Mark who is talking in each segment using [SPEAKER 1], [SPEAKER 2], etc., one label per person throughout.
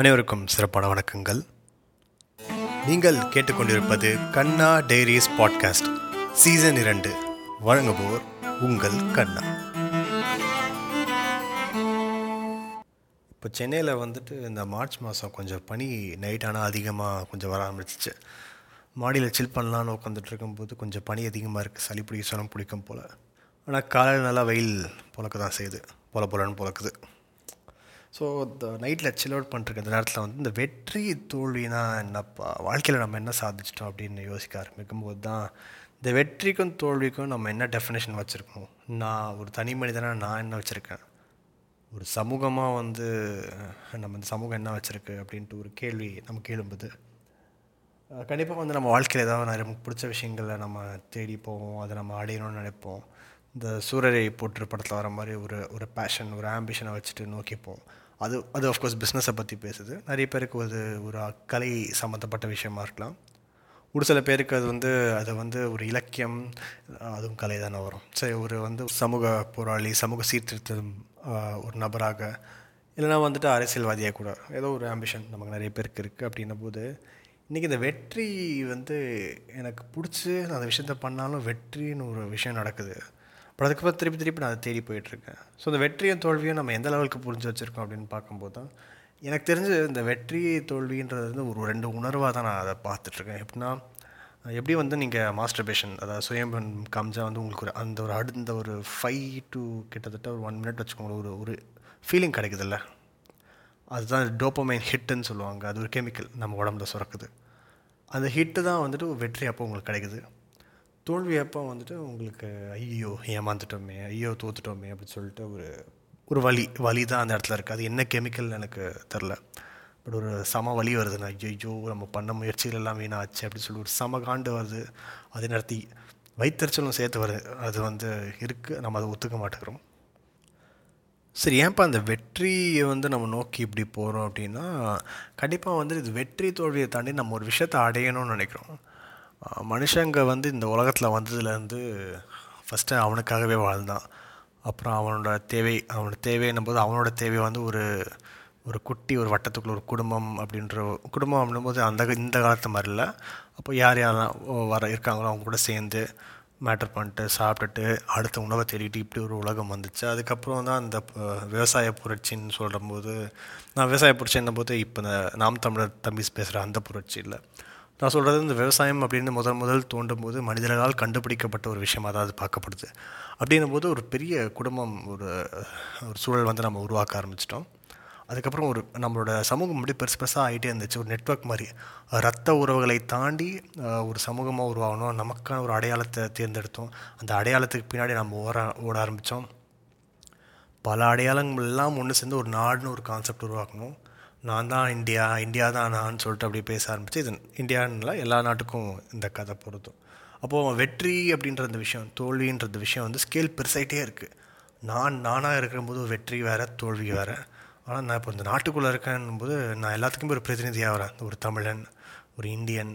[SPEAKER 1] அனைவருக்கும் சிறப்பான வணக்கங்கள். நீங்கள் கேட்டுக்கொண்டிருப்பது கண்ணா டைரிஸ் பாட்காஸ்ட் சீசன் இரண்டு. வழங்குவோர் உங்கள் கண்ணா. இப்போ சென்னையில் வந்துட்டு இந்த மார்ச் மாதம் கொஞ்சம் பனி நைட் ஆனால் அதிகமாக கொஞ்சம் வர ஆரம்பிச்சிச்சு. மாடியில் சில் பண்ணலான்னு உட்காந்துட்டு இருக்கும்போது கொஞ்சம் பனி அதிகமாக இருக்குது சளி பிடிக்க சொலம் பிடிக்கும் போல். ஆனால் காலையில் நல்லா வெயில் புழக்க தான் செய்யுது. பொல போலன்னு புழக்குது. ஸோ இந்த நைட்டில் சில் அவுட் பண்ணுறக்கு இந்த நேரத்தில் வந்து இந்த வெற்றி தோல்வினா என்னப்பா? வாழ்க்கையில் நம்ம என்ன சாதிச்சிட்டோம் அப்படின்னு யோசிக்க ஆரம்பிக்கும் போது தான் இந்த வெற்றிக்கும் தோல்விக்கும் நம்ம என்ன டெஃபினேஷன் வச்சுருக்கோம்? நான் ஒரு தனி மனிதனாக நான் என்ன வச்சுருக்கேன்? ஒரு சமூகமாக வந்து நம்ம இந்த சமூகம் என்ன வச்சுருக்கு அப்படின்ட்டு ஒரு கேள்வி நமக்கு எழும்புது கண்டிப்பாக வந்து நம்ம வாழ்க்கையில் ஏதாவது நிறைய நமக்கு பிடிச்ச விஷயங்களை நம்ம தேடி போவோம் அதை நம்ம அடையணும்னு நினைப்போம். இந்த சூரரை போட்டு படத்தில் வர மாதிரி ஒரு ஒரு பேஷன் ஒரு ஆம்பிஷனை வச்சுட்டு நோக்கிப்போம். அது அது ஆஃப்கோர்ஸ் பிஸ்னஸை பற்றி பேசுது. நிறைய பேருக்கு அது ஒரு கலை சம்மந்தப்பட்ட விஷயமா இருக்கலாம். ஒரு சில பேருக்கு அது வந்து அது வந்து ஒரு இலக்கியம் அதுவும் கலை தானே வரும். சரி ஒரு வந்து சமூக போராளி சமூக சீர்திருத்தம் ஒரு நபராக இல்லைனா வந்துட்டு அரசியல்வாதியாக கூட ஏதோ ஒரு ஆம்பிஷன் நமக்கு நிறைய பேருக்கு இருக்குது அப்படின்ன போது இன்றைக்கி இந்த வெற்றி வந்து எனக்கு பிடிச்சி நான் அந்த விஷயத்த பண்ணாலும் வெற்றின்னு ஒரு விஷயம் நடக்குது. பட் அதுக்கப்புறம் திருப்பி திருப்பி நான் அதை தேடி போயிட்டுருக்கேன். ஸோ இந்த வெற்றியும் தோல்வியும் நம்ம எந்த லெவலுக்கு புரிஞ்சு வச்சுருக்கோம் அப்படின்னு பார்க்கும்போது தான் எனக்கு தெரிஞ்சு இந்த வெற்றி தோல்வின்றது வந்து ஒரு ரெண்டு உணர்வாக தான் நான் அதை பார்த்துட்ருக்கேன். எப்படின்னா எப்படி வந்து நீங்கள் மாஸ்டர்பேஷன் அதாவது சுயம்பன் காமிச்சா வந்து உங்களுக்கு ஒரு அந்த ஒரு அடுத்த ஒரு ஃபைவ் டு கிட்டத்தட்ட ஒரு ஒன் மினிட் வச்சுக்கோங்களேன் ஒரு ஒரு ஃபீலிங் கிடைக்குதுல்ல? அதுதான் டோப்பமைன் ஹிட்டுன்னு சொல்லுவாங்க. அது ஒரு கெமிக்கல் நம்ம உடம்புல சுரக்குது. அந்த ஹிட்டு தான் வந்துட்டு வெற்றி அப்போ உங்களுக்கு கிடைக்குது. தோல்வி அப்போ வந்துட்டு உங்களுக்கு ஐயோ ஏமாந்துட்டோமே ஐயோ தோத்துட்டோமே அப்படின்னு சொல்லிட்டு ஒரு ஒரு வலி வலி தான் அந்த இடத்துல இருக்குது அது என்ன கெமிக்கல் எனக்கு தெரில பட் ஒரு சம வலி வருதுண்ணா ஐயோ நம்ம பண்ண முயற்சிகள் எல்லாம் வீணாச்சு அப்படின்னு சொல்லி ஒரு சம காண்டு வருது. அதே நேரத்தி வைத்தறிச்சலும் சேர்த்து வருது. அது வந்து இருக்குது நம்ம அதை ஒத்துக்க மாட்டேங்கிறோம். சரி ஏன்ப்பா அந்த வெற்றியை வந்து நம்ம நோக்கி இப்படி போகிறோம் அப்படின்னா கண்டிப்பாக வந்து இது வெற்றி தோல்வியை தாண்டி நம்ம ஒரு விஷயத்தை அடையணும்னு நினைக்கிறோம். மனுஷங்க வந்து இந்த உலகத்தில் வந்ததுலேருந்து ஃபஸ்ட்டு அவனுக்காகவே வாழ்ந்தான். அப்புறம் அவனோட தேவை அவனோட தேவைன்னும் போது அவனோட தேவை வந்து ஒரு ஒரு குட்டி ஒரு வட்டத்துக்குள்ள ஒரு குடும்பம் அப்படின்ற குடும்பம் அப்படின்போது அந்த இந்த காலத்து மாதிரி இல்லை. அப்போ யார் யாரெல்லாம் வர இருக்காங்களோ அவங்க கூட சேர்ந்து மேட்டர் பண்ணிட்டு சாப்பிட்டுட்டு அடுத்த உணவை தேடிட்டு இப்படி ஒரு உலகம் வந்துச்சு. அதுக்கப்புறம் தான் அந்த விவசாய புரட்சின்னு சொல்கிறம்போது நான் விவசாய புரட்சின்னும் போது இப்போ இந்த நாம் தமிழர் தம்பிஸ் பேசுகிற அந்த புரட்சி இல்லை. நான் சொல்கிறது இந்த விவசாயம் அப்படின்னு முதல் முதல் தோண்டும் போது மனிதர்களால் கண்டுபிடிக்கப்பட்ட ஒரு விஷயமாக தான் அது பார்க்கப்படுது. அப்படின்னும் போது ஒரு பெரிய குடும்பம் ஒரு ஒரு சூழல் வந்து நம்ம உருவாக்க ஆரம்பிச்சிட்டோம். அதுக்கப்புறம் ஒரு நம்மளோட சமூகம் அப்படி பெருசு பெருசாக ஆகிட்டே இருந்துச்சு. ஒரு நெட்ஒர்க் மாதிரி. ரத்த உறவுகளை தாண்டி ஒரு சமூகமாக உருவாகணும். நமக்கான ஒரு அடையாளத்தை தேர்ந்தெடுத்தோம். அந்த அடையாளத்துக்கு பின்னாடி நம்ம ஓட ஓட ஆரம்பித்தோம் பல அடையாளங்கள் எல்லாம் ஒன்று சேர்ந்து ஒரு நாடுன்னு ஒரு கான்செப்ட் உருவாக்கணும். நான் தான் இந்தியா இந்தியா தான் நான் சொல்லிட்டு அப்படி பேச ஆரம்பித்து இது இந்தியான்ல எல்லா நாட்டுக்கும் இந்த கதை பொருத்தும் அப்போது வெற்றி அப்படின்ற அந்த விஷயம் தோல்வின்றது விஷயம் வந்து ஸ்கேல் பெருசாயிட்டே இருக்குது நான் நானாக இருக்கும்போது வெற்றி வேறு தோல்வி வேறு. ஆனால் நான் இப்போ இந்த நாட்டுக்குள்ளே இருக்கேன்னும்போது நான் எல்லாத்துக்குமே ஒரு பிரதிநிதியாக வரேன். ஒரு தமிழன் ஒரு இந்தியன்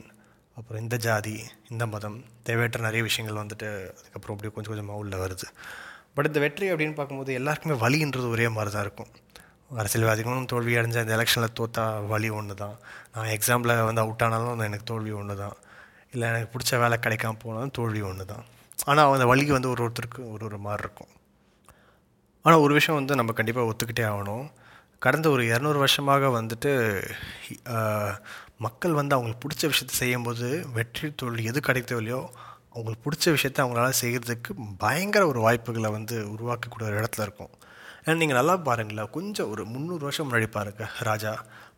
[SPEAKER 1] அப்புறம் இந்த ஜாதி இந்த மதம் தேவையற்ற நிறைய விஷயங்கள் வந்துட்டு அதுக்கப்புறம் அப்படியே கொஞ்சம் கொஞ்சமாக உள்ளே வருது. பட் இந்த வெற்றி அப்படின்னு பார்க்கும்போது எல்லாருக்குமே வழின்றது ஒரே மாதிரி தான் இருக்கும். அரசியல்வாதிகளும் தோல்வி அடைஞ்ச இந்த எலெக்ஷனில் தோத்தா வழி ஒன்று தான் நான் எக்ஸாமில் வந்து அவுட் ஆனாலும் எனக்கு தோல்வி ஒன்று தான் இல்லை எனக்கு பிடிச்ச வேலை கிடைக்காம போனாலும் தோல்வி ஒன்று தான் ஆனால் அந்த வழிக்கு வந்து ஒரு ஒருத்தருக்கு ஒரு ஒரு மாதிரி இருக்கும். ஆனால் ஒரு விஷயம் வந்து நம்ம கண்டிப்பாக ஒத்துக்கிட்டே ஆகணும். கடந்த ஒரு இரநூறு வருஷமாக வந்துட்டு மக்கள் வந்து அவங்களுக்கு பிடிச்ச விஷயத்த செய்யும்போது வெற்றி தோல்வி எது கிடைக்கதோ இல்லையோ அவங்களுக்கு பிடிச்ச விஷயத்த அவங்களால செய்கிறதுக்கு பயங்கர ஒரு வாய்ப்புகளை வந்து உருவாக்கக்கூடிய ஒரு இடத்துல இருக்கும். ஏன்னா நீங்கள் நல்லா பாருங்களேன் கொஞ்சம் ஒரு முந்நூறு வருஷம் முன்னாடி பாருங்க ராஜா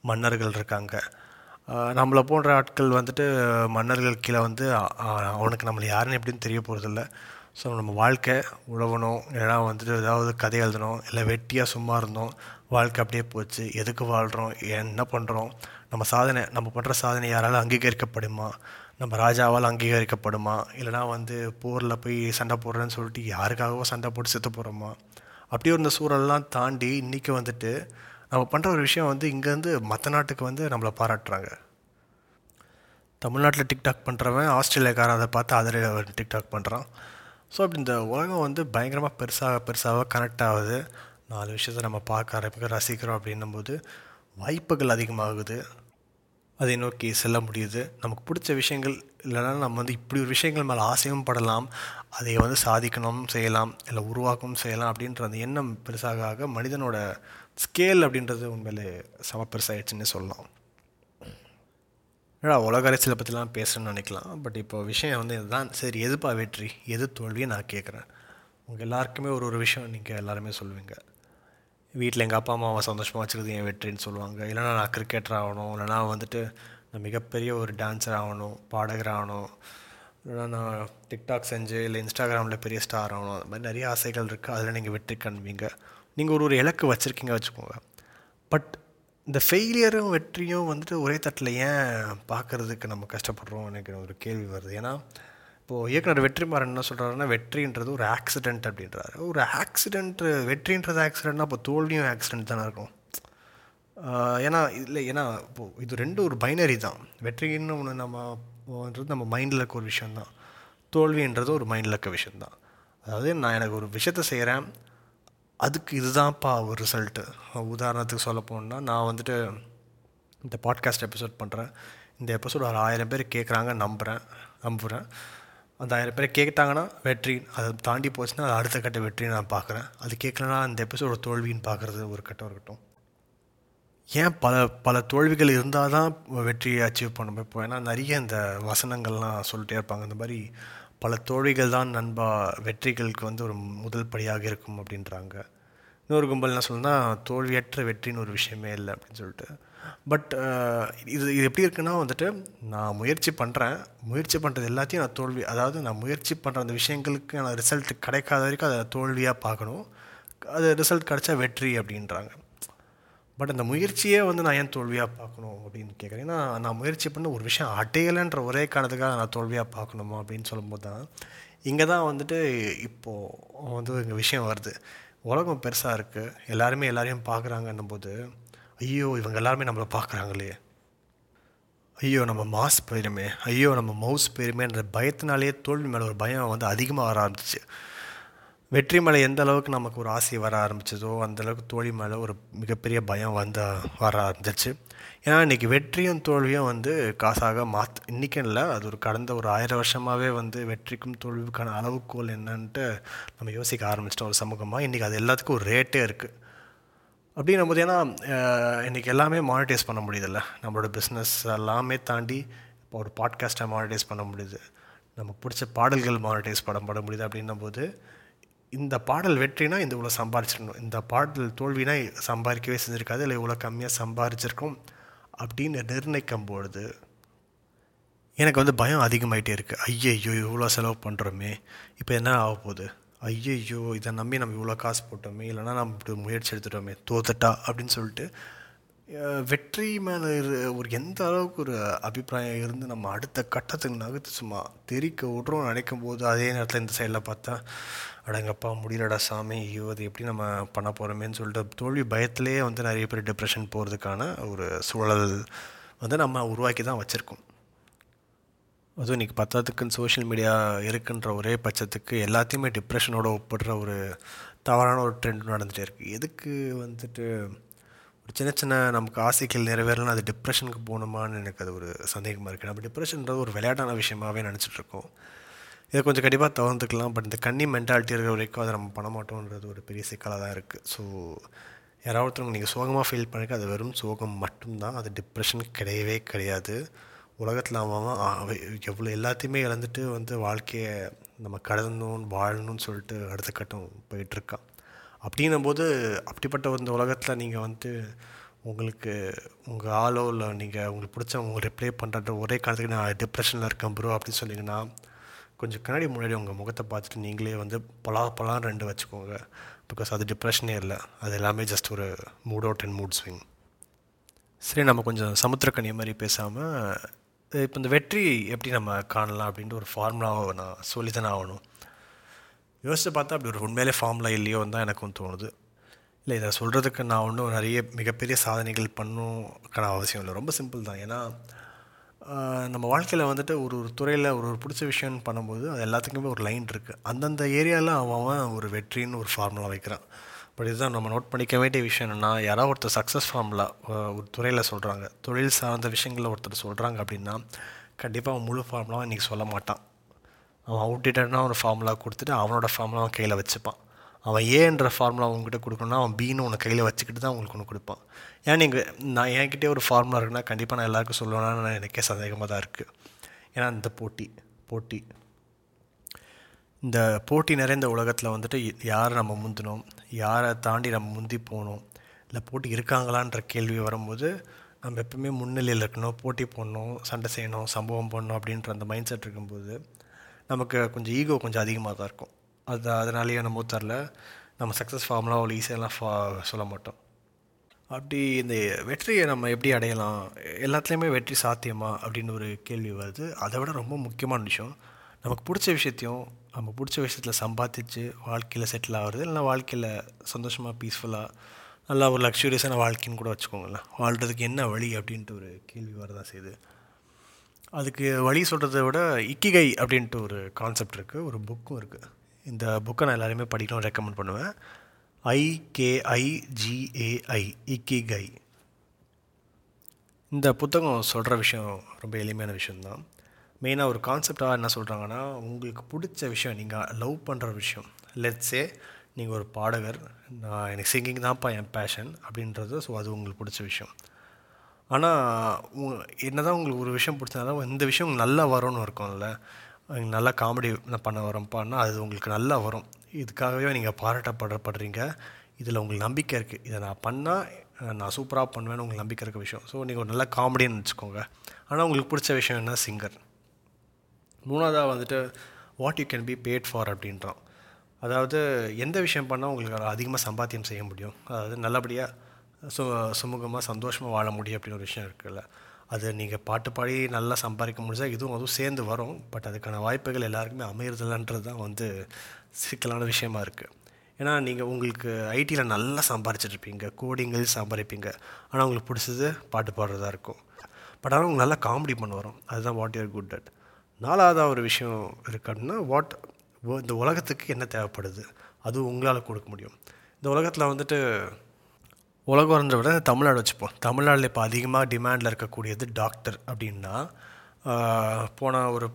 [SPEAKER 1] மன்னர்கள் இருக்காங்க. நம்மளை போன்ற ஆட்கள் வந்துட்டு மன்னர்கள் கீழே வந்து அவனுக்கு நம்மளை யாருன்னு எப்படின்னு தெரிய போகிறதில்ல ஸோ நம்ம வாழ்க்கை உழவணும் இல்லைனா வந்துட்டு ஏதாவது கதை எழுதணும் இல்லை வெட்டியாக சும்மா இருந்தோம் வாழ்க்கை அப்படியே போச்சு எதுக்கு வாழ்கிறோம் என்ன பண்ணுறோம் நம்ம சாதனை நம்ம பண்ணுற சாதனை யாராலும் அங்கீகரிக்கப்படுமா? நம்ம ராஜாவால் அங்கீகரிக்கப்படுமா? இல்லைனா வந்து போரில் போய் சண்டை போடுறேன்னு சொல்லிட்டு யாருக்காகவோ சண்டை போட்டு செத்து போகிறோமா அப்படி இருந்த சூழல்லாம் தாண்டி இன்றைக்கி வந்துட்டு நம்ம பண்ணுற ஒரு விஷயம் வந்து இங்கேருந்து மற்ற நாட்டுக்கு வந்து நம்மளை பாராட்டுறாங்க. தமிழ்நாட்டில் டிக்டாக் பண்ணுறவன் ஆஸ்திரேலியாக்காரன் அதை பார்த்து அதில் டிக்டாக் பண்ணுறான் ஸோ அப்படி இந்த உலகம் வந்து பயங்கரமாக பெருசாக பெருசாக கனெக்ட் ஆகுது. நாலு விஷயத்த நம்ம பார்க்க ஆரம்பிக்க ரசிக்கிறோம் அப்படின்னும் போது வாய்ப்புகள் அதிகமாகுது. அதை நோக்கி செல்ல முடியுது. நமக்கு பிடிச்ச விஷயங்கள் இல்லைனா நம்ம வந்து இப்படி ஒரு விஷயங்கள் மேலே ஆசையும் படலாம். அதை வந்து சாதிக்கணும் செய்யலாம் இல்லை உருவாக்கவும் செய்யலாம் அப்படின்ற அந்த எண்ணம் பெருசாக ஆக மனிதனோட ஸ்கேல் அப்படின்றது உண்மையிலே சம பெருசாகிடுச்சுன்னு சொல்லலாம். ஏடா உலக அரசியலை பற்றிலாம் பேசணும்னு நினைக்கலாம். பட் இப்போ விஷயம் வந்து இதுதான். சரி எதுப்பா வெற்றி? எது தோல்வியை நான் கேட்குறேன். உங்கள் எல்லாருக்குமே ஒரு ஒரு விஷயம் நீங்கள் எல்லாருமே சொல்லுவீங்க. வீட்டில் எங்கள் அப்பா அம்மாவை சந்தோஷமாக வச்சுக்கிறது என் வெற்றின்னு சொல்லுவாங்க. இல்லைனா நான் கிரிக்கெட்டர் ஆகணும் இல்லைனா வந்துட்டு நான் மிகப்பெரிய ஒரு டான்ஸர் ஆகணும் பாடகர் ஆகணும். இல்லைனா நான் டிக்டாக் செஞ்சு இல்லை இன்ஸ்டாகிராமில் பெரிய ஸ்டார் ஆகணும். அது மாதிரி நிறைய ஆசைகள் இருக்குது அதில் நீங்கள் வெற்றி காண்பீங்க. நீங்கள் ஒரு ஒரு இலக்கு வச்சுருக்கீங்க வச்சுக்கோங்க. பட் இந்த ஃபெயிலியரும் வெற்றியும் வந்துட்டு ஒரே தட்டில் ஏன் பார்க்குறதுக்கு நம்ம கஷ்டப்படுறோம் எனக்கு ஒரு கேள்வி வருது. ஏன்னா இப்போது இயக்குனர் வெற்றிமாறன் என்ன சொல்கிறாருன்னா வெற்றின்றது ஒரு ஆக்சிடெண்ட் அப்படின்றாரு. ஒரு ஆக்சிடென்ட்டு வெற்றின்றது ஆக்சிடெண்ட்னா இப்போ தோல்வியும் ஆக்சிடென்ட் தானே இருக்கும். ஏன்னா இல்லை ஏன்னா இப்போது இது ரெண்டும் ஒரு பைனரி தான். வெற்றின்னு ஒன்று நம்மன்றது நம்ம மைண்டில் இருக்க ஒரு விஷயந்தான் தோல்வின்றது ஒரு மைண்டில் இருக்க விஷயந்தான் அதாவது நான் எனக்கு ஒரு விஷயத்த செய்கிறேன் அதுக்கு இதுதான்ப்பா ஒரு ரிசல்ட்டு உதாரணத்துக்கு சொல்ல போனால் நான் வந்துட்டு இந்த பாட்காஸ்ட் எபிசோட் பண்ணுறேன் இந்த எபிசோட் ஒரு ஆயிரம் பேர் கேட்குறாங்க நம்புகிறேன் நம்புகிறேன் அந்த ஆயிரம் பேர் கேட்டாங்கன்னா வெற்றி. அதை தாண்டி போச்சுன்னா அது அடுத்த கட்ட வெற்றி நான் பார்க்குறேன். அது கேட்கலன்னா அந்த எபிசோட தோல்வின்னு பார்க்குறது ஒரு கட்டம் இருக்கட்டும். ஏன் பல பல தோல்விகள் இருந்தால் தான் வெற்றியை அச்சீவ் பண்ண இப்போ ஏன்னா நிறைய இந்த வசனங்கள்லாம் சொல்லிட்டே இருப்பாங்க. இந்த மாதிரி பல தோல்விகள் தான் நண்பா வெற்றிகளுக்கு வந்து ஒரு முதல் படியாக இருக்கும் அப்படின்றாங்க. இன்னொரு கும்பல் என்ன சொல்லுன்னா தோல்வியற்ற வெற்றின்னு ஒரு விஷயமே இல்லை அப்படின்னு சொல்லிட்டு. பட் இது இது எப்படி இருக்குன்னா வந்துட்டு நான் முயற்சி பண்ணுறேன் முயற்சி பண்ணுறது எல்லாத்தையும் நான் தோல்வி அதாவது நான் முயற்சி பண்ணுற அந்த விஷயங்களுக்கு நான் ரிசல்ட் கிடைக்காத வரைக்கும் அதை தோல்வியாக பார்க்கணும். அது ரிசல்ட் கிடைச்சா வெற்றி அப்படின்றாங்க. பட் அந்த முயற்சியே வந்து நான் ஏன் தோல்வியாக பார்க்கணும் அப்படின்னு கேட்குறேன் ஏன்னா நான் முயற்சி பண்ண ஒரு விஷயம் அடையலைன்ற ஒரே காரணத்துக்காக நான் தோல்வியாக பார்க்கணுமா அப்படின்னு சொல்லும்போது தான் இங்கே தான் வந்துட்டு இப்போது வந்து இங்கே விஷயம் வருது. உலகம் பெருசாக இருக்குது எல்லாருமே எல்லாரையும் பார்க்குறாங்கன்னும் போது ஐயோ இவங்க எல்லாருமே நம்மளை பார்க்குறாங்களே. ஐயோ நம்ம மாஸ் போயிருமே. ஐயோ நம்ம மவுஸ் போயிருமேன்ற பயத்தினாலேயே தோல்வி மேலே ஒரு பயம் வந்து அதிகமாக வர ஆரம்பிச்சிச்சு வெற்றி மேலே எந்த அளவுக்கு நமக்கு ஒரு ஆசை வர ஆரம்பிச்சதோ அந்த அளவுக்கு தோல்வி மேலே ஒரு மிகப்பெரிய பயம் வந்து வர ஆரம்பிச்சிச்சு ஏன்னா இன்றைக்கி வெற்றியும் தோல்வியும் வந்து காசாக மாத் இன்றைக்கும் இல்லை அது ஒரு கடந்த ஒரு ஆயிரம் வருஷமாகவே வந்து வெற்றிக்கும் தோல்விக்கான அளவுக்கோல் என்னன்ட்டு நம்ம யோசிக்க ஆரம்பிச்சிட்டோம் ஒரு சமூகமாக இன்றைக்கி அது எல்லாத்துக்கும் ஒரு ரேட்டே இருக்குது அப்படின்னும் போது ஏன்னா இன்றைக்கி எல்லாமே மானிட்டைஸ் பண்ண முடியுதில்ல. நம்மளோட பிஸ்னஸ் எல்லாமே தாண்டி இப்போ ஒரு பாட்காஸ்ட்டை மானிட்டைஸ் பண்ண முடியுது. நமக்கு பிடிச்ச பாடல்கள் மானிட்டைஸ் படம் பட முடியுது அப்படின்னும் போது இந்த பாடல் வெற்றினா இந்த இவ்வளோ சம்பாரிச்சிடணும். இந்த பாடல் தோல்வினா சம்பாதிக்கவே செஞ்சுருக்காது இல்லை இவ்வளோ கம்மியாக சம்பாரிச்சிருக்கோம் அப்படின்னு நிர்ணயிக்கும் பொழுது எனக்கு வந்து பயம் அதிகமாகிட்டே இருக்குது ஐயையோ இவ்வளோ செலவு பண்ணுறோமே இப்போ என்ன ஆக போகுது? ஐயையோ இதை நம்பி நம்ம இவ்வளோ காசு போட்டோமே இல்லைனா நம்ம இப்படி முயற்சி எடுத்துட்டோமே தோத்துட்டா அப்படின்னு சொல்லிட்டு வெற்றி மேலே ஒரு எந்த அளவுக்கு ஒரு அபிப்பிராயம் இருந்து நம்ம அடுத்த கட்டத்துக்கு நகர்த்து சும்மா தெரிக்க விட்றோம் நினைக்கும் போது அதே நேரத்தில் இந்த சைடில் பார்த்தா அடங்கப்பா முடியலடா சாமி ஐயோ அது எப்படி நம்ம பண்ண போகிறோமேன்னு சொல்லிட்டு தோல்வி பயத்திலே வந்து நிறைய பேர் டிப்ரெஷன் போகிறதுக்கான ஒரு சூழல் வந்து நம்ம உருவாக்கி தான் வச்சுருக்கோம். அதுவும் இன்றைக்கி பத்தாத்துக்குன்னு சோஷியல் மீடியா இருக்குன்ற ஒரே பட்சத்துக்கு எல்லாத்தையுமே டிப்ரெஷனோட ஒப்பிடுற ஒரு தவறான ஒரு ட்ரெண்ட் நடந்துகிட்டே இருக்குது எதுக்கு வந்துட்டு ஒரு சின்ன சின்ன நமக்கு ஆசைகள் நிறைவேறலாம் அது டிப்ரெஷனுக்கு போகணுமான்னு எனக்கு அது ஒரு சந்தேகமாக இருக்குது நம்ம டிப்ரெஷன்றது ஒரு விளையாட்டான விஷயமாகவே நினச்சிட்ருக்கோம் இதை கொஞ்சம் கண்டிப்பாக தவிர்த்துக்கலாம். பட் இந்த கன்னி மென்டாலிட்டி இருக்கிற வரைக்கும் அதை நம்ம பண்ண மாட்டோன்றது ஒரு பெரிய சிக்கலாக தான் இருக்குது ஸோ யாராவது ஒருத்தவங்க நீங்கள் சோகமாக ஃபீல் பண்ணிக்க அது வெறும் சோகம் மட்டும்தான். அது டிப்ரெஷன் கிடையவே கிடையாது. உலகத்தில் அவன் எவ்வளோ எல்லாத்தையுமே இழந்துட்டு வந்து வாழ்க்கையை நம்ம கடந்தணும் வாழணும்னு சொல்லிட்டு அடுத்த கட்டம் போயிட்டுருக்கான். அப்படின்னும் போது அப்படிப்பட்ட இந்த உலகத்தில் நீங்கள் வந்து உங்களுக்கு உங்கள் ஆளோ இல்லை நீங்கள் உங்களுக்கு பிடிச்சவங்க ரிப்ளை பண்ணுற ஒரே காலத்துக்கு நான் டிப்ரெஷனில் இருக்கேன் ப்ரோ அப்படின்னு சொன்னீங்கன்னா கொஞ்சம் கண்ணாடி முன்னாடி உங்கள் முகத்தை பார்த்துட்டு நீங்களே வந்து பலா பலான்னு ரெண்டு வச்சுக்கோங்க. பிகாஸ் அது டிப்ரெஷனே இல்லை. அது எல்லாமே ஜஸ்ட் ஒரு mood out and mood swing சரி நம்ம கொஞ்சம் சமுத்திரக்கனி மாதிரி பேசாமல் இப்போ இந்த வெற்றி எப்படி நம்ம காணலாம் அப்படின்ட்டு ஒரு ஃபார்முலாவை நான் சொல்லி தானே ஆகணும். யோசித்து பார்த்தா அப்படி ஒரு உண்மையிலே ஃபார்முலா இல்லையோன்னு தான் எனக்கும் தோணுது. இல்லை இதை சொல்கிறதுக்கு நான் ஒன்றும் நிறைய மிகப்பெரிய சாதனைகள் பண்ணணுக்கான அவசியம் இல்லை. ரொம்ப சிம்பிள் தான். ஏன்னா நம்ம வாழ்க்கையில் வந்துட்டு ஒரு ஒரு துறையில் ஒரு ஒரு பிடிச்ச விஷயம்னு பண்ணும்போது அது எல்லாத்துக்குமே ஒரு லைன் இருக்குது அந்தந்த ஏரியாவில் அவன் ஒரு வெற்றின்னு ஒரு ஃபார்முலா வைக்கிறான். பட் இதுதான் நம்ம நோட் பண்ணிக்க வேண்டிய விஷயம் என்னென்னா யாராவது ஒருத்தர் சக்ஸஸ் ஃபார்முலா ஒரு துறையில் சொல்கிறாங்க தொழில் சார்ந்த விஷயங்களில் ஒருத்தர் சொல்கிறாங்க அப்படின்னா கண்டிப்பாக அவன் முழு ஃபார்முலாவும் இன்றைக்கி சொல்ல மாட்டான். அவன் அவுட்டேட்டடான ஒரு ஃபார்முலா கொடுத்துட்டு அவனோட ஃபார்முலா அவன் கையில் வச்சுப்பான். அவன் ஏன்ற ஃபார்முலா உங்ககிட்ட கொடுக்கணும்னா அவன் பீன்னு உன்னை கையில் வச்சுக்கிட்டு தான் உங்களுக்கு ஒன்று கொடுப்பான். ஏன்னா நீங்கள் நான் என்கிட்டே ஒரு ஃபார்முலா இருக்குன்னா கண்டிப்பாக நான் எல்லாருக்கும் சொல்லணும்னா எனக்கே சந்தேகமாக தான் இருக்குது ஏன்னா இந்த போட்டி போட்டி. இந்த போட்டி நிறைந்த உலகத்தில் வந்துட்டு யாரை நம்ம முந்தினோம்? யாரை தாண்டி நம்ம முந்தி போகணும் இல்லை போட்டி இருக்காங்களான்ற கேள்வி வரும்போது நம்ம எப்பவுமே முன்னிலையில் இருக்கணும். போட்டி போடணும் சண்டை செய்யணும் சம்பவம் பண்ணணும் அப்படின்ற அந்த மைண்ட் செட் இருக்கும்போது நமக்கு கொஞ்சம் ஈகோ கொஞ்சம் அதிகமாக தான் இருக்கும். அது அதனாலேயே நம்ம தரல நம்ம சக்ஸஸ் ஃபார்ம்லாம் அவ்வளோ ஈஸியெல்லாம் ஃபா சொல்ல மாட்டோம். அப்படி இந்த வெற்றியை நம்ம எப்படி அடையலாம்? எல்லாத்துலேயுமே வெற்றி சாத்தியமா? அப்படின்னு ஒரு கேள்வி வருது. அதை விட ரொம்ப முக்கியமான விஷயம் நமக்கு பிடிச்ச விஷயத்தையும் நம்ம பிடிச்ச விஷயத்தில் சம்பாதிச்சு வாழ்க்கையில் செட்டில் ஆகிறது இல்லைனா வாழ்க்கையில் சந்தோஷமாக பீஸ்ஃபுல்லாக நல்லா ஒரு லக்ஸூரியஸான வாழ்க்கைன்னு கூட வச்சுக்கோங்களேன். வாழ்கிறதுக்கு என்ன வழி அப்படின்ட்டு ஒரு கேள்வி வரதான் செய்யுது. அதுக்கு வழி சொல்கிறத விட இக்கிகை அப்படின்ட்டு ஒரு கான்செப்ட் இருக்குது ஒரு புக்கும் இருக்குது இந்த புக்கை நான் எல்லாருமே படிக்கணும் ரெக்கமெண்ட் பண்ணுவேன். ஐகேஐஜிஏஐ இக்கிகை. இந்த புத்தகம் சொல்கிற விஷயம் ரொம்ப எளிமையான விஷயந்தான் மெயினாக ஒரு கான்செப்டாக என்ன சொல்கிறாங்கன்னா உங்களுக்கு பிடிச்ச விஷயம் நீங்கள் லவ் பண்ணுற விஷயம். லெட்ஸே நீங்கள் ஒரு பாடகர் நான் எனக்கு சிங்கிங் தான்ப்பா என் பேஷன் அப்படின்றது ஸோ அது உங்களுக்கு பிடிச்ச விஷயம். ஆனால் என்ன தான் உங்களுக்கு ஒரு விஷயம் பிடிச்சதுனால இந்த விஷயம் நல்லா வரும்னு இருக்கும்ல. நல்லா காமெடி பண்ண வரப்பான்னா அது உங்களுக்கு நல்லா வரும். இதுக்காகவே நீங்கள் பாராட்டப்படப்படுறீங்க இதில் உங்களுக்கு நம்பிக்கை இருக்குது இதை நான் பண்ணால் நான் சூப்பராக பண்ணுவேன்னு உங்களுக்கு நம்பிக்கை இருக்க விஷயம். ஸோ நீங்கள் ஒரு நல்ல காமெடின்னு வச்சுக்கோங்க. ஆனால் உங்களுக்கு பிடிச்ச விஷயம் என்ன? சிங்கர் மூணாவதாக வந்துட்டு what you can be bad for அப்படின்றான். அதாவது எந்த விஷயம் பண்ணால் உங்களுக்கு அதிகமாக சம்பாத்தியம் செய்ய முடியும்? அதாவது நல்லபடியாக சு சுமூகமாக சந்தோஷமாக வாழ முடியும் அப்படின்னு ஒரு விஷயம் இருக்குல்ல. அது நீங்கள் பாட்டு பாடி நல்லா சம்பாதிக்க முடிஞ்சால் இதுவும் அதுவும் சேர்ந்து வரும். பட் அதுக்கான வாய்ப்புகள் எல்லாருக்குமே அமையிறதில்லன்றது தான் வந்து சிக்கலான விஷயமா இருக்குது ஏன்னா நீங்கள் உங்களுக்கு ஐடியில் நல்லா சம்பாரிச்சிட்ருப்பீங்க கோடிங்கள் சம்பாதிப்பீங்க. ஆனால் உங்களுக்கு பிடிச்சது பாட்டு பாடுறதா இருக்கும். பட் ஆனால் உங்களுக்கு நல்லா காமெடி பண்ண வரும். அதுதான் வாட் யூர் குட் அட் நாலாவதாக ஒரு விஷயம் இருக்குது அப்படின்னா வாட் இந்த உலகத்துக்கு என்ன தேவைப்படுது? அது உங்களால் கொடுக்க முடியும். இந்த உலகத்தில் வந்துட்டு உலகம்ன்ற விட தமிழ்நாடு வச்சுப்போம். தமிழ்நாட்டில் இப்போ அதிகமாக டிமாண்டில் இருக்கக்கூடியது டாக்டர் அப்படின்னா போன ஒரு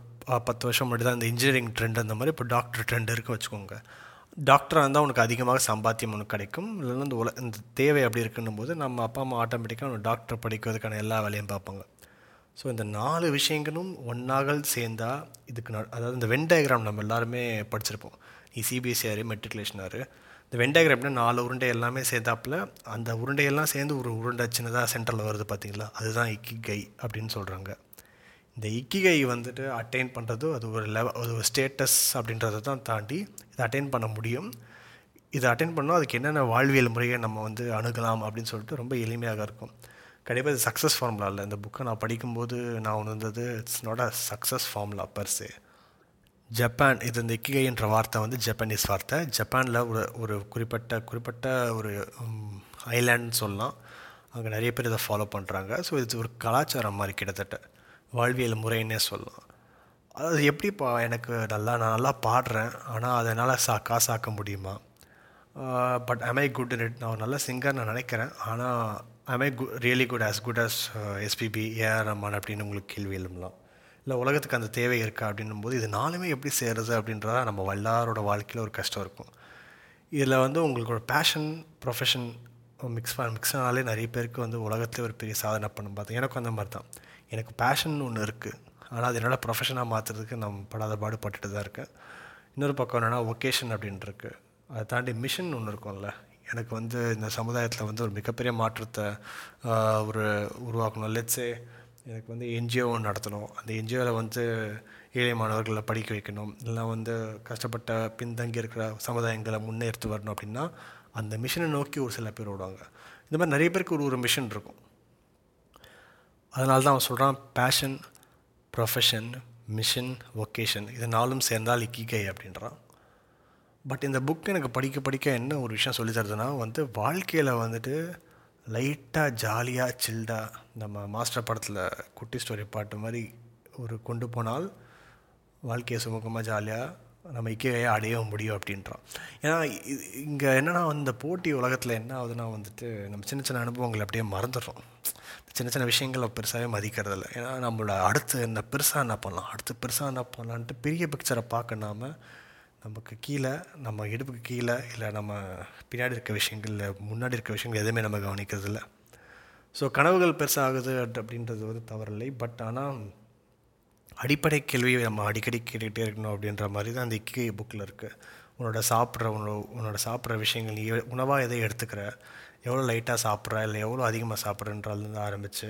[SPEAKER 1] பத்து வருஷம் முன்னாடி தான் இந்த இன்ஜினியரிங் ட்ரெண்ட் அந்த மாதிரி இப்போ டாக்டர் ட்ரெண்ட் இருக்க வச்சுக்கோங்க. டாக்டராக இருந்தால் உனக்கு அதிகமாக சம்பாத்தியம் உனக்கு கிடைக்கும். இல்லைன்னா இந்த உல இந்த தேவை அப்படி இருக்குன்னும் போது நம்ம அப்பா அம்மா ஆட்டோமேட்டிக்காக டாக்டர் படிக்கிறதுக்கான எல்லா வேலையும் பார்ப்பாங்க. ஸோ இந்த நாலு விஷயங்களும் ஒன்றாக சேர்ந்தால் இதுக்கு அதாவது இந்த வென் டயக்ராம் நம்ம எல்லாருமே படிச்சிருப்போம். நீ சிபிஎஸ்சிஆர் மெட்ரிகுலேஷனாரு இந்த வென் டயக்ராம்னா நாலு உருண்டை எல்லாமே சேர்ந்தாப்புல அந்த உருண்டையெல்லாம் சேர்ந்து ஒரு உருண்டை சின்னதாக சென்டரில் வருது பார்த்தீங்களா அதுதான் இக்கிகை அப்படின்னு சொல்கிறாங்க இந்த இக்கிகை வந்துட்டு அட்டைன் பண்ணுறது அது ஒரு லெவ அது ஒரு ஸ்டேட்டஸ் அப்படின்றத தான் தாண்டி இதை அட்டைன் பண்ண முடியும். இதை அட்டைன் பண்ணால் அதுக்கு என்னென்ன வாழ்வியல் முறையை நம்ம வந்து அணுகலாம் அப்படின்னு சொல்லிட்டு ரொம்ப எளிமையாக இருக்கும். கண்டிப்பாக இது சக்ஸஸ் ஃபார்முலா இல்லை. இந்த புக்கை நான் படிக்கும்போது நான் உணர்ந்தது it's not a success formula per se Japan இது இந்த இக்கிகைன்ற வார்த்தை வந்து ஜப்பானீஸ் வார்த்தை. ஜப்பானில் ஒரு ஒரு குறிப்பிட்ட குறிப்பிட்ட ஒரு ஐலாண்ட்னு சொல்லலாம். அங்கே நிறைய பேர் இதை ஃபாலோ பண்ணுறாங்க ஸோ இது ஒரு கலாச்சாரம் மாதிரி கிட்டத்தட்ட. வாழ்வியல் முறைன்னே சொல்லலாம். அது எப்படிப்பா எனக்கு நல்லா நான் நல்லா பாடுறேன் ஆனால் அதனால் சா காசாக்க முடியுமா? But I good in it நான் ஒரு நல்ல சிங்கர் நான் நினைக்கிறேன். ஆனால் ஐ கு really good as good as SPB AR Rahman அப்படின்னு உங்களுக்கு கேள்வி எழும்பலாம். இல்லை உலகத்துக்கு அந்த தேவை இருக்கா அப்படின்னும் போது இது நாலுமே எப்படி சேருது அப்படின்றதா நம்ம எல்லாரோட வாழ்க்கையில் ஒரு கஷ்டம் இருக்கும். இதில் வந்து உங்களோட பேஷன் ப்ரொஃபஷன் மிக்ஸ் மிக்ஸ் ஆனாலே நிறைய பேருக்கு வந்து உலகத்தில் ஒரு பெரிய சாதனை பண்ண பார்த்தேன் எனக்கும் அந்த மாதிரி தான் எனக்கு பேஷன் ஒன்று இருக்குது ஆனால் அது என்னால் ப்ரொஃபஷனாக மாற்றுறதுக்கு நான் படாத பாடு பட்டுட்டு தான் இருக்கேன். இன்னொரு பக்கம் என்னென்னா ஒகேஷன் அப்படின்ட்டுருக்கு அதை தாண்டி மிஷன் ஒன்று இருக்கும்ல. எனக்கு வந்து இந்த சமுதாயத்தில் வந்து ஒரு மிகப்பெரிய மாற்றத்தை ஒரு உருவாக்கணும். லெட்ஸே எனக்கு வந்து என்ஜிஓ நடத்தணும். அந்த என்ஜிஓவில் வந்து ஏழை மாணவர்களை படிக்க வைக்கணும். இல்லை வந்து கஷ்டப்பட்ட பின்தங்கி இருக்கிற சமுதாயங்களை முன்னேற்று வரணும் அப்படின்னா அந்த மிஷனை நோக்கி ஒரு சில பேர் விடுவாங்க இந்த மாதிரி நிறைய பேருக்கு ஒரு ஒரு மிஷன் இருக்கும். அதனால தான் அவன் சொல்கிறான் பேஷன் ப்ரொஃபஷன் மிஷன் ஒகேஷன் இது நாலும் சேர்ந்தால் இக்கிகை அப்படின்றான். பட் இந்த புக் எனக்கு படிக்க படிக்க என்ன ஒரு விஷயம் சொல்லி தருதுன்னா வந்து வாழ்க்கையில் வந்துட்டு லைட்டாக ஜாலியாக சில்டாக நம்ம மாஸ்டர் படத்தில் குட்டி ஸ்டோரி பாட்டு மாதிரி ஒரு கொண்டு போனால் வாழ்க்கையை சுமூகமாக ஜாலியாக நம்ம இக்கையை அடைய முடியும் அப்படின்றான். ஏன்னா இங்கே என்னென்னா இந்த போட்டி உலகத்தில் என்ன ஆகுதுன்னா வந்துட்டு நம்ம சின்ன சின்ன அனுபவங்களை அப்படியே மறந்துடுறோம். சின்ன சின்ன விஷயங்களை பெருசாகவே மதிக்கிறது இல்லை. ஏன்னா நம்மளோட அடுத்து என்ன பெருசாக என்ன பண்ணலாம்? அடுத்து பெருசாக என்ன பண்ணலான்ட்டு பெரிய பிக்சரை பார்க்கணாமல் நமக்கு கீழே நம்ம இடுப்புக்கு கீழே இல்லை நம்ம பின்னாடி இருக்க விஷயங்கள் இல்லை முன்னாடி இருக்க விஷயங்கள் எதுவுமே நம்ம கவனிக்கிறதில்ல. ஸோ கனவுகள் பெருசாகுது அப்படின்றது வந்து தவறில்லை. பட் ஆனால் அடிப்படை கேள்வியை நம்ம அடிக்கடி கேட்டுக்கிட்டே இருக்கணும் அப்படின்ற மாதிரி தான் அந்த இக்கி புக்கில் இருக்குது உன்னோட சாப்பிட்ற உணவு உன்னோட சாப்பிட்ற விஷயங்கள் நீ உணவாக எதை எடுத்துக்கிற? எவ்வளோ லைட்டாக சாப்பிட்ற? இல்லை எவ்வளோ அதிகமாக சாப்பிட்றன்றதுலேருந்து ஆரம்பித்து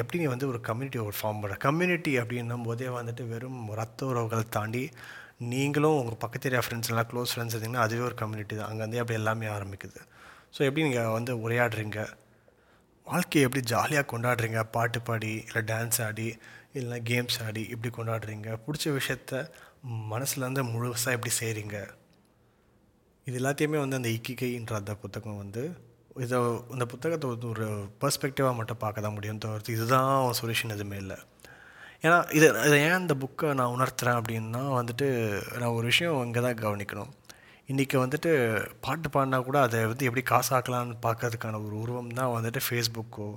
[SPEAKER 1] எப்படி நீ வந்து ஒரு கம்யூனிட்டி ஒரு ஃபார்ம் பண்ணுற கம்யூனிட்டி அப்படின்னும் போதே வந்துட்டு வெறும் ரத்த உறவுகளை தாண்டி நீங்களும் உங்கள் பக்கத்து ஏரியா ஃப்ரெண்ட்ஸ் எல்லாம் க்ளோஸ் ஃப்ரெண்ட்ஸ் இருந்தீங்கன்னா அதுவே ஒரு கம்யூனிட்டி தான். அங்கேருந்தே அப்படி எல்லாமே ஆரம்பிக்குது. ஸோ எப்படி நீங்கள் வந்து உரையாடுறீங்க? வாழ்க்கையை எப்படி ஜாலியாக கொண்டாடுறீங்க? பாட்டு பாடி இல்லை டான்ஸ் ஆடி இல்லைனா கேம்ஸ் ஆடி இப்படி கொண்டாடுறீங்க? பிடிச்ச விஷயத்த மனசுலேருந்து முழுசாக எப்படி செய்கிறீங்க இது எல்லாத்தையுமே வந்து அந்த இக்கிகைன்ற அந்த புத்தகம் வந்து இதை இந்த புத்தகத்தை வந்து ஒரு பர்ஸ்பெக்டிவாக மட்டும் பார்க்க தான் முடியும் தவிர்த்து இதுதான் சொல்யூஷன் எதுவுமே இல்லை. ஏன்னா இது இதை ஏன் இந்த புக்கை நான் உணர்த்துறேன் அப்படின்னா வந்துட்டு நான் ஒரு விஷயம் இங்கே தான் கவனிக்கணும். இன்றைக்கி வந்துட்டு பாட்டு பாடினா கூட அதை வந்து எப்படி காசாக்கலான்னு பார்க்கறதுக்கான ஒரு உருவம் தான் வந்துட்டு ஃபேஸ்புக்கோ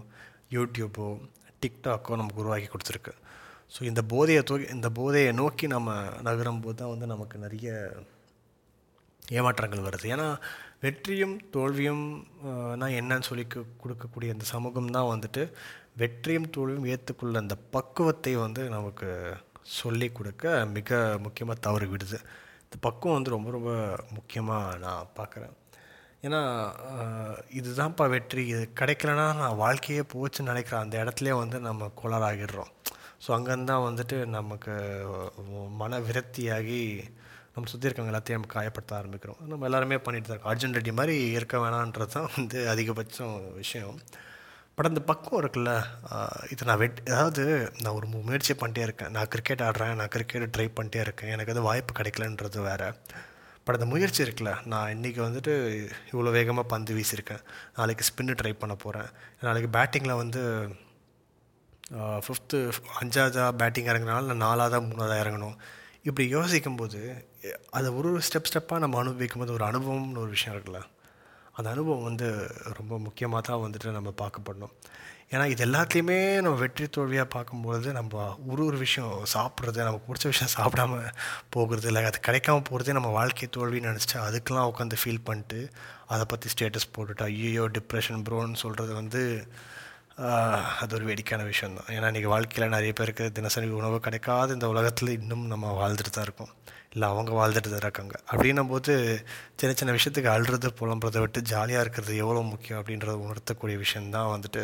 [SPEAKER 1] யூடியூப்போ டிக்டாக்கோ நமக்கு உருவாக்கி கொடுத்துருக்கு. ஸோ இந்த போதையை தூக்கி இந்த போதையை நோக்கி நம்ம நகரும்போது தான் வந்து நமக்கு நிறைய ஏமாற்றங்கள் வருது. ஏன்னா வெற்றியும் தோல்வியும் நான் என்னன்னு சொல்லி கொடுக்கக்கூடிய அந்த சமூகம் தான் வந்துட்டு வெற்றியும் தோல்வியும் ஏற்றுக்கொள்ள அந்த பக்குவத்தை வந்து நமக்கு சொல்லி கொடுக்க மிக முக்கியமாக தவறு விடுது. இந்த பக்குவம் வந்து ரொம்ப ரொம்ப முக்கியமாக நான் பார்க்குறேன். ஏன்னா இதுதான்ப்பா வெற்றி. இது கிடைக்கலனா நான் வாழ்க்கையே போச்சுன்னு நினைக்கிற அந்த இடத்துலையே வந்து நம்ம கோளாறாகிடுறோம். ஸோ அங்கேருந்தான் வந்துட்டு நமக்கு மன விரக்தியாகி நம்ம சுற்றி இருக்கவங்க எல்லாத்தையும் நம்ம காயப்படுத்த ஆரம்பிக்கிறோம். நம்ம எல்லாருமே பண்ணிட்டு தான் இருக்கோம். அர்ஜுன் ரெட்டி மாதிரி இருக்க வேணான்றது தான் வந்து அதிகபட்சம் விஷயம். பட் அந்த பக்கம் இருக்குல்ல இது நான் வெட் அதாவது நான் ஒரு முயற்சி பண்ணிட்டே இருக்கேன். நான் கிரிக்கெட் ஆடுறேன் நான் கிரிக்கெட் ட்ரை பண்ணிட்டே இருக்கேன். எனக்கு அது வாய்ப்பு கிடைக்கலன்றது வேறு. பட் அந்த முயற்சி இருக்குல்ல நான் இன்றைக்கி வந்துட்டு இவ்வளோ வேகமாக பந்து வீசியிருக்கேன். நாளைக்கு ஸ்பின்னு ட்ரை பண்ண போகிறேன் நாளைக்கு பேட்டிங்கில் வந்து ஃபிஃப்த்து அஞ்சாவதாக பேட்டிங் இறங்கினாலும் நான் நாலாவதாக மூணாவதாக இறங்கணும். இப்படி யோசிக்கும்போது அதை ஒரு ஒரு ஸ்டெப் ஸ்டெப்பாக நம்ம அனுபவிக்கும் போது ஒரு அனுபவம்னு ஒரு விஷயம் இருக்குல்ல. அந்த அனுபவம் வந்து ரொம்ப முக்கியமாக தான் வந்துட்டு நம்ம பார்க்கப்படணும் ஏன்னா இது எல்லாத்தையுமே நம்ம வெற்றி தோல்வியாக பார்க்கும்பொழுது நம்ம ஒரு ஒரு விஷயம் சாப்பிட்றது நமக்கு பிடிச்ச விஷயம் சாப்பிடாம போகிறது இல்லை. அது கிடைக்காம போகிறதே நம்ம வாழ்க்கை தோல்வின்னு நினச்சிட்டு அதுக்கெலாம் உட்காந்து ஃபீல் பண்ணிட்டு அதை பற்றி ஸ்டேட்டஸ் போட்டுட்டு ஐயோ டிப்ரெஷன் ப்ரோன்னு சொல்கிறது வந்து அது ஒரு வேடிக்கையான விஷயம் தான் ஏன்னா இன்றைக்கி வாழ்க்கையில் நிறைய பேருக்கு தினசரி உணவு கிடைக்காத. இந்த உலகத்தில் இன்னும் நம்ம வாழ்ந்துட்டு தான் இருக்கோம். இல்லை அவங்க வாழ்ந்துட்டு தான் இருக்காங்க. அப்படின்னும் போது சின்ன சின்ன விஷயத்துக்கு அழுறது புலம்புறதை விட்டு ஜாலியாக இருக்கிறது எவ்வளோ முக்கியம் அப்படின்றத உணர்த்தக்கூடிய விஷயந்தான் வந்துட்டு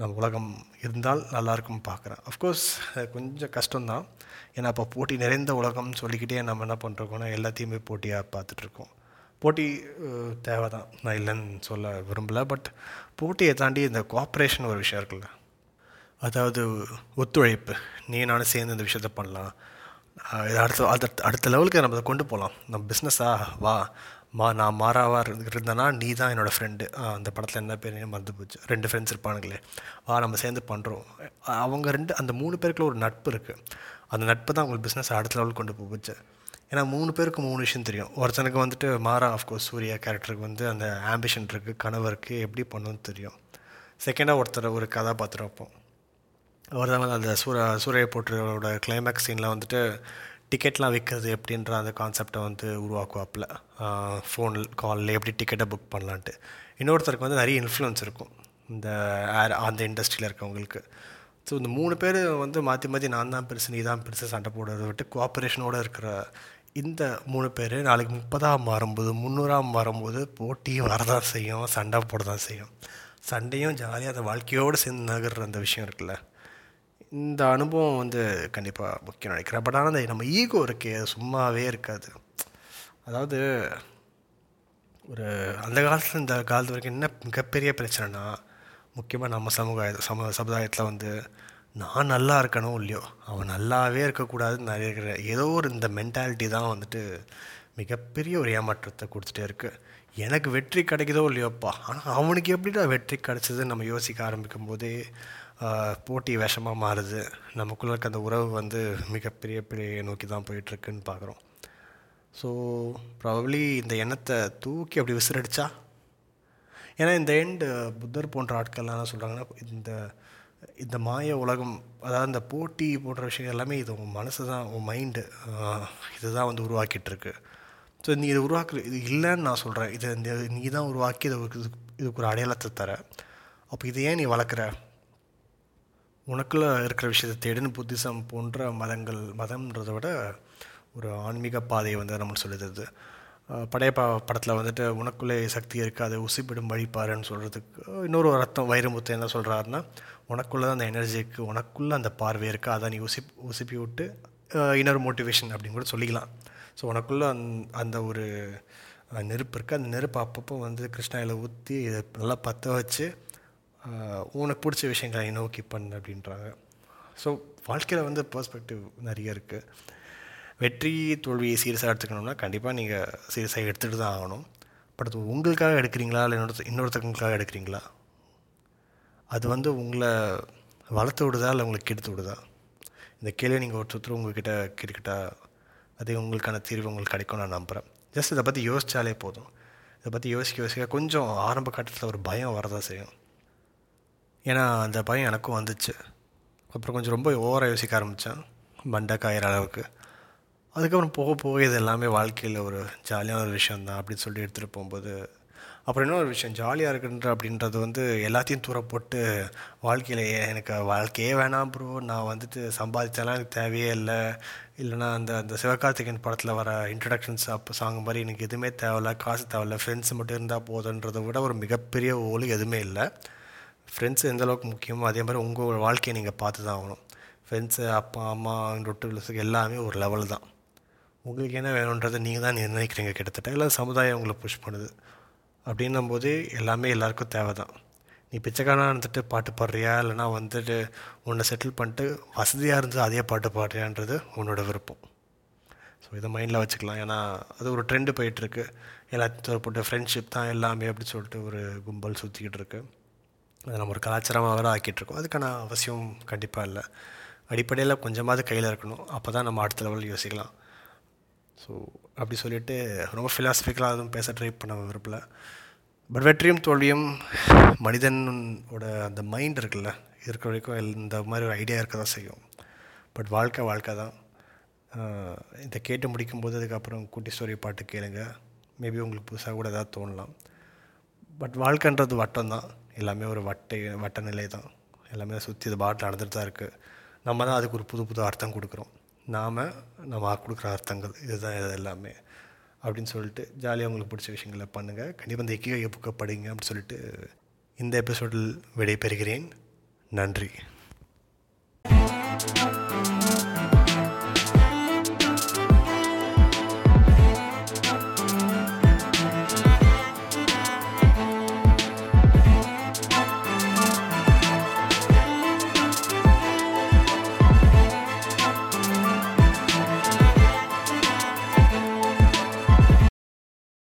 [SPEAKER 1] நம்ம உலகம் இருந்தால் நல்லாயிருக்கும் பார்க்குறேன். அஃப்கோர்ஸ் கொஞ்சம் கஷ்டம்தான். ஏன்னா இப்போ போட்டி நிறைந்த உலகம்னு சொல்லிக்கிட்டே நம்ம என்ன பண்ணுறோம்னா எல்லாத்தையுமே போட்டியாக பார்த்துட்ருக்கோம். போட்டி தேவை தான் நான் இல்லைன்னு சொல்ல விரும்பலை. பட் போட்டியை தாண்டி இந்த கோஆப்ரேஷன் ஒரு விஷயம் இருக்குல்ல. அதாவது ஒத்துழைப்பு. நீ நானும் சேர்ந்து இந்த விஷயத்த பண்ணலாம். இது அடுத்த அடுத்த அடுத்த லெவலுக்கு நம்ம அதை கொண்டு போகலாம் நம்ம பிஸ்னஸா வா. மா நான் மாறாவா இருந்தேன்னா நீ தான் என்னோடய ஃப்ரெண்டு அந்த படத்தில் என்ன பேர் மறந்து போச்சு. ரெண்டு ஃப்ரெண்ட்ஸ் இருப்பானுங்களே. வா நம்ம சேர்ந்து பண்ணுறோம் அவங்க ரெண்டு அந்த மூணு பேருக்குள்ள ஒரு நட்பு இருக்குது அந்த நட்பு தான் உங்களுக்கு பிஸ்னஸ் அடுத்த லெவலுக்கு கொண்டு போச்சு ஏன்னா மூணு பேருக்கு மூணு விஷயம் தெரியும். ஒருத்தனுக்கு வந்துட்டு மாறா ஆஃப்கோர்ஸ் சூர்யா கேரக்டருக்கு வந்து அந்த ஆம்பிஷன் இருக்குது கனவு இருக்குது எப்படி பண்ணணும்னு தெரியும். செகண்டாக ஒருத்தர் ஒரு கதாபாத்திரம் வைப்போம். அவர் தான் அந்த சூர சூரிய போட்டியோட கிளைமேக்ஸ் சீனில் வந்துட்டு டிக்கெட்லாம் விற்கிறது எப்படின்ற அந்த கான்செப்டை வந்து உருவாக்குவாப்பில். ஃபோன் காலில் எப்படி டிக்கெட்டை புக் பண்ணலான்ட்டு. இன்னொருத்தருக்கு வந்து நிறைய இன்ஃப்ளூயன்ஸ் இருக்கும் இந்த ஏர் அந்த இண்டஸ்ட்ரியில் இருக்கவங்களுக்கு. ஸோ இந்த மூணு பேர் வந்து மாற்றி மாற்றி நான் தான் பெருசு நீ தான் பெருசு சண்டை போடுறத விட்டு கோஆப்ரேஷனோடு இருக்கிற இந்த மூணு பேர் நாளைக்கு முப்பதாம் மாறும்போது முந்நூறாம் மாறும்போது போட்டியும் வரதான் செய்யும் சண்டை போட தான் செய்யும். சண்டையும் ஜாலியாக அந்த வாழ்க்கையோடு சேர்ந்து நகர்ற அந்த விஷயம் இருக்குல்ல. இந்த அனுபவம் வந்து கண்டிப்பாக முக்கியம் நினைக்கிறேன். பட் ஆனால் நம்ம ஈகோ இருக்கே சும்மாவே இருக்காது. அதாவது ஒரு அந்த காலத்தில் இந்த காலத்து வரைக்கும் என்ன மிகப்பெரிய பிரச்சனைனா முக்கியமாக நம்ம சமூக சம சமுதாயத்தில் வந்து நான் நல்லா இருக்கணும் இல்லையோ அவன் நல்லாவே இருக்கக்கூடாதுன்னு நிறைய இருக்கிற ஏதோ ஒரு இந்த மென்டாலிட்டி தான் வந்துட்டு மிகப்பெரிய ஒரு ஏமாற்றத்தை கொடுத்துட்டே இருக்குது எனக்கு வெற்றி கிடைக்குதோ இல்லையோப்பா? ஆனால் அவனுக்கு எப்படிடா வெற்றி கிடைச்சதுன்னு நம்ம யோசிக்க ஆரம்பிக்கும் போதே போட்டி விஷமாக மாறுது. நமக்குள்ள இருக்க அந்த உறவு வந்து மிகப்பெரிய பெரிய நோக்கி தான் போயிட்டுருக்குன்னு பார்க்குறோம் ஸோ ப்ராபப்ளி இந்த எண்ணத்தை தூக்கி அப்படி விசிறடிச்சா? ஏன்னா இந்த எண்டு புத்தர் போன்ற ஆட்கள்லாம் என்ன சொல்கிறாங்கன்னா இந்த இந்த மாய உலகம் அதாவது இந்த போட்டி போன்ற விஷயம் எல்லாமே இது உன் மனசு தான் உன் மைண்டு இதுதான் வந்து உருவாக்கிட்டுருக்கு. ஸோ நீ இதை உருவாக்குற இது இல்லைன்னு நான் சொல்கிறேன் இதை இந்த நீ தான் உருவாக்கி இதை இதுக்கு ஒரு அடையாளத்தை தர. அப்போ இதை ஏன் நீ வளர்க்குற? உனக்குள்ள இருக்கிற விஷயத்தை தேடுன்னு புத்திசம் போன்ற மதங்கள் மதம்ன்றதை விட ஒரு ஆன்மீக பாதையை வந்து நம்ம நம்மளுக்கு சொல்லுது படையப்பா படத்தில் வந்துட்டு உனக்குள்ளே சக்தி இருக்குது அதை உசிப்பிடும் வழிபாருன்னு சொல்கிறதுக்கு இன்னொரு அர்த்தம் வைரமுத்து என்ன சொல்கிறாருன்னா உனக்குள்ளே தான் அந்த எனர்ஜி இருக்குது உனக்குள்ளே அந்த பார்வை இருக்குது அதை நீ உசிப் உசிப்பி விட்டு இன்னொரு மோட்டிவேஷன் அப்படின்னு கூட சொல்லிக்கலாம். ஸோ உனக்குள்ளே அந் அந்த ஒரு நெருப்பு இருக்குது அந்த நெருப்பு அப்பப்போ வந்து கிருஷ்ணாயில் ஊற்றி இதை நல்லா பற்ற வச்சு உனக்கு பிடிச்ச விஷயங்களை நோக்கி பண்ணு அப்படின்றாங்க. ஸோ வாழ்க்கையில் வந்து பர்ஸ்பெக்டிவ் நிறைய இருக்குது வெற்றி தோல்வியை சீரியஸாக எடுத்துக்கணும்னா கண்டிப்பாக நீங்கள் சீரியஸாக எடுத்துகிட்டு தான் ஆகணும். பட் அது உங்களுக்காக எடுக்கிறீங்களா? இல்லை இன்னொருத்த இன்னொருத்தவங்களுக்காக எடுக்கிறீங்களா? அது வந்து உங்களை வளர்த்து விடுதா? இல்லை உங்களுக்கு கெடுத்து விடுதா? இந்த கேள்வியை நீங்கள் ஒருத்தர் உங்கள்கிட்ட கேட்டுக்கிட்டா அது உங்களுக்கான தீர்வு உங்களுக்கு கிடைக்கும் நான் நம்புகிறேன் ஜஸ்ட் இதை பற்றி யோசித்தாலே போதும். இதை பற்றி யோசிக்க யோசிக்க கொஞ்சம் ஆரம்ப கட்டத்தில் ஒரு பயம் வரதான் செய்யும். ஏன்னா அந்த பயம் எனக்கும் வந்துச்சு. அப்புறம் கொஞ்சம் ரொம்ப ஓவராக யோசிக்க ஆரம்பித்தேன் மண்டை காயிற அளவுக்கு. அதுக்கப்புறம் போக போக இது எல்லாமே வாழ்க்கையில் ஒரு ஜாலியான ஒரு விஷயந்தான் அப்படின்னு சொல்லி எடுத்துகிட்டு போகும்போது அப்புறம் இன்னொரு விஷயம் ஜாலியாக இருக்குன்ற அப்படின்றது வந்து எல்லாத்தையும் தூர போட்டு வாழ்க்கையில் எனக்கு வாழ்க்கையே வேணாம் ப்ரோ நான் வந்துட்டு சம்பாதிச்சாலாம் எனக்கு தேவையே இல்லை. இல்லைனா அந்த அந்த சிவகார்த்திகேயன் படத்தில் வர இன்ட்ரடக்ஷன்ஸ் அப்போ சாங் மாதிரி எனக்கு எதுவுமே தேவையில்ல காசு தேவையில்ல ஃப்ரெண்ட்ஸ் மட்டும் இருந்தால் போதுன்றதை விட ஒரு மிகப்பெரிய ஓலு எதுவுமே இல்லை. ஃப்ரெண்ட்ஸ் எந்த அளவுக்கு முக்கியமோ அதே மாதிரி உங்கள் வாழ்க்கையை நீங்கள் பார்த்து தான் ஆகணும். ஃப்ரெண்ட்ஸு அப்பா அம்மா ரொட்டுகளுக்கு எல்லாமே ஒரு லெவல் தான். உங்களுக்கு என்ன வேணுன்றதை நீங்கள் தான் நிர்ணயிக்கிறீங்க கிட்டத்தட்ட இல்லை சமுதாயம் உங்களை புஷ் பண்ணுது. அப்படின்னும் போது எல்லாமே எல்லாருக்கும் தேவை தான் நீ பிச்சைக்காரனா இருந்துட்டு பாட்டு பாடுறியா? இல்லைனா வந்துட்டு உன்னை செட்டில் பண்ணிட்டு வசதியாக இருந்து அதே பாட்டு பாடுறியான்றது உன்னோட விருப்பம். ஸோ இதை மைண்டில் வச்சுக்கலாம். ஏன்னா அது ஒரு ட்ரெண்டு போயிட்டுருக்கு. எல்லாத்தையும் போட்டு ஃப்ரெண்ட்ஷிப் தான் எல்லாமே அப்படின்னு சொல்லிட்டு ஒரு கும்பல் சுற்றிக்கிட்டு இருக்கு. அதை நம்ம ஒரு கலாச்சாரமாக வேறு ஆக்கிட்டுருக்கோம். அதுக்கான அவசியம் கண்டிப்பாக இல்லை. அடிப்படையில் கொஞ்சமாவது கையில் இருக்கணும். அப்போ தான் நம்ம அடுத்த லெவல் யோசிக்கலாம். ஸோ அப்படி சொல்லிவிட்டு ரொம்ப ஃபிலாசபிக்கலாக எதுவும் பேச ட்ரை பண்ண விரும்பல. பட் வெற்றியும் தோல்வியும் மனிதனோட அந்த மைண்ட் இருக்குல்ல? இருக்கிற வரைக்கும் இந்த மாதிரி ஒரு ஐடியா இருக்க தான் செய்யும். பட் வாழ்க்கை வாழ்க்கை தான். இதை கேட்டு முடிக்கும்போது அதுக்கப்புறம் குட்டி ஸ்டோரி பாட்டு கேளுங்க. மேபி உங்களுக்கு புதுசாக கூட ஏதாவது தோணலாம். பட் வாழ்க்கைன்றது வட்டம் தான். எல்லாமே ஒரு வட்டை வட்ட நிலை தான். எல்லாமே சுற்றி இது பாட்டில் நடந்துட்டு தான் இருக்குது நம்ம தான் அதுக்கு ஒரு புது புது அர்த்தம் கொடுக்குறோம். நாம் நம்ம கொடுக்குற அர்த்தங்கள். இதுதான் இது எல்லாமே. அப்படின்னு சொல்லிட்டு ஜாலியாக உங்களுக்கு பிடிச்ச விஷயங்களை பண்ணுங்கள் கண்டிப்பாக இந்த இக்கிய புக்கை படிங்க அப்படின்னு சொல்லிட்டு இந்த எபிசோடில் விடைபெறுகிறேன். நன்றி.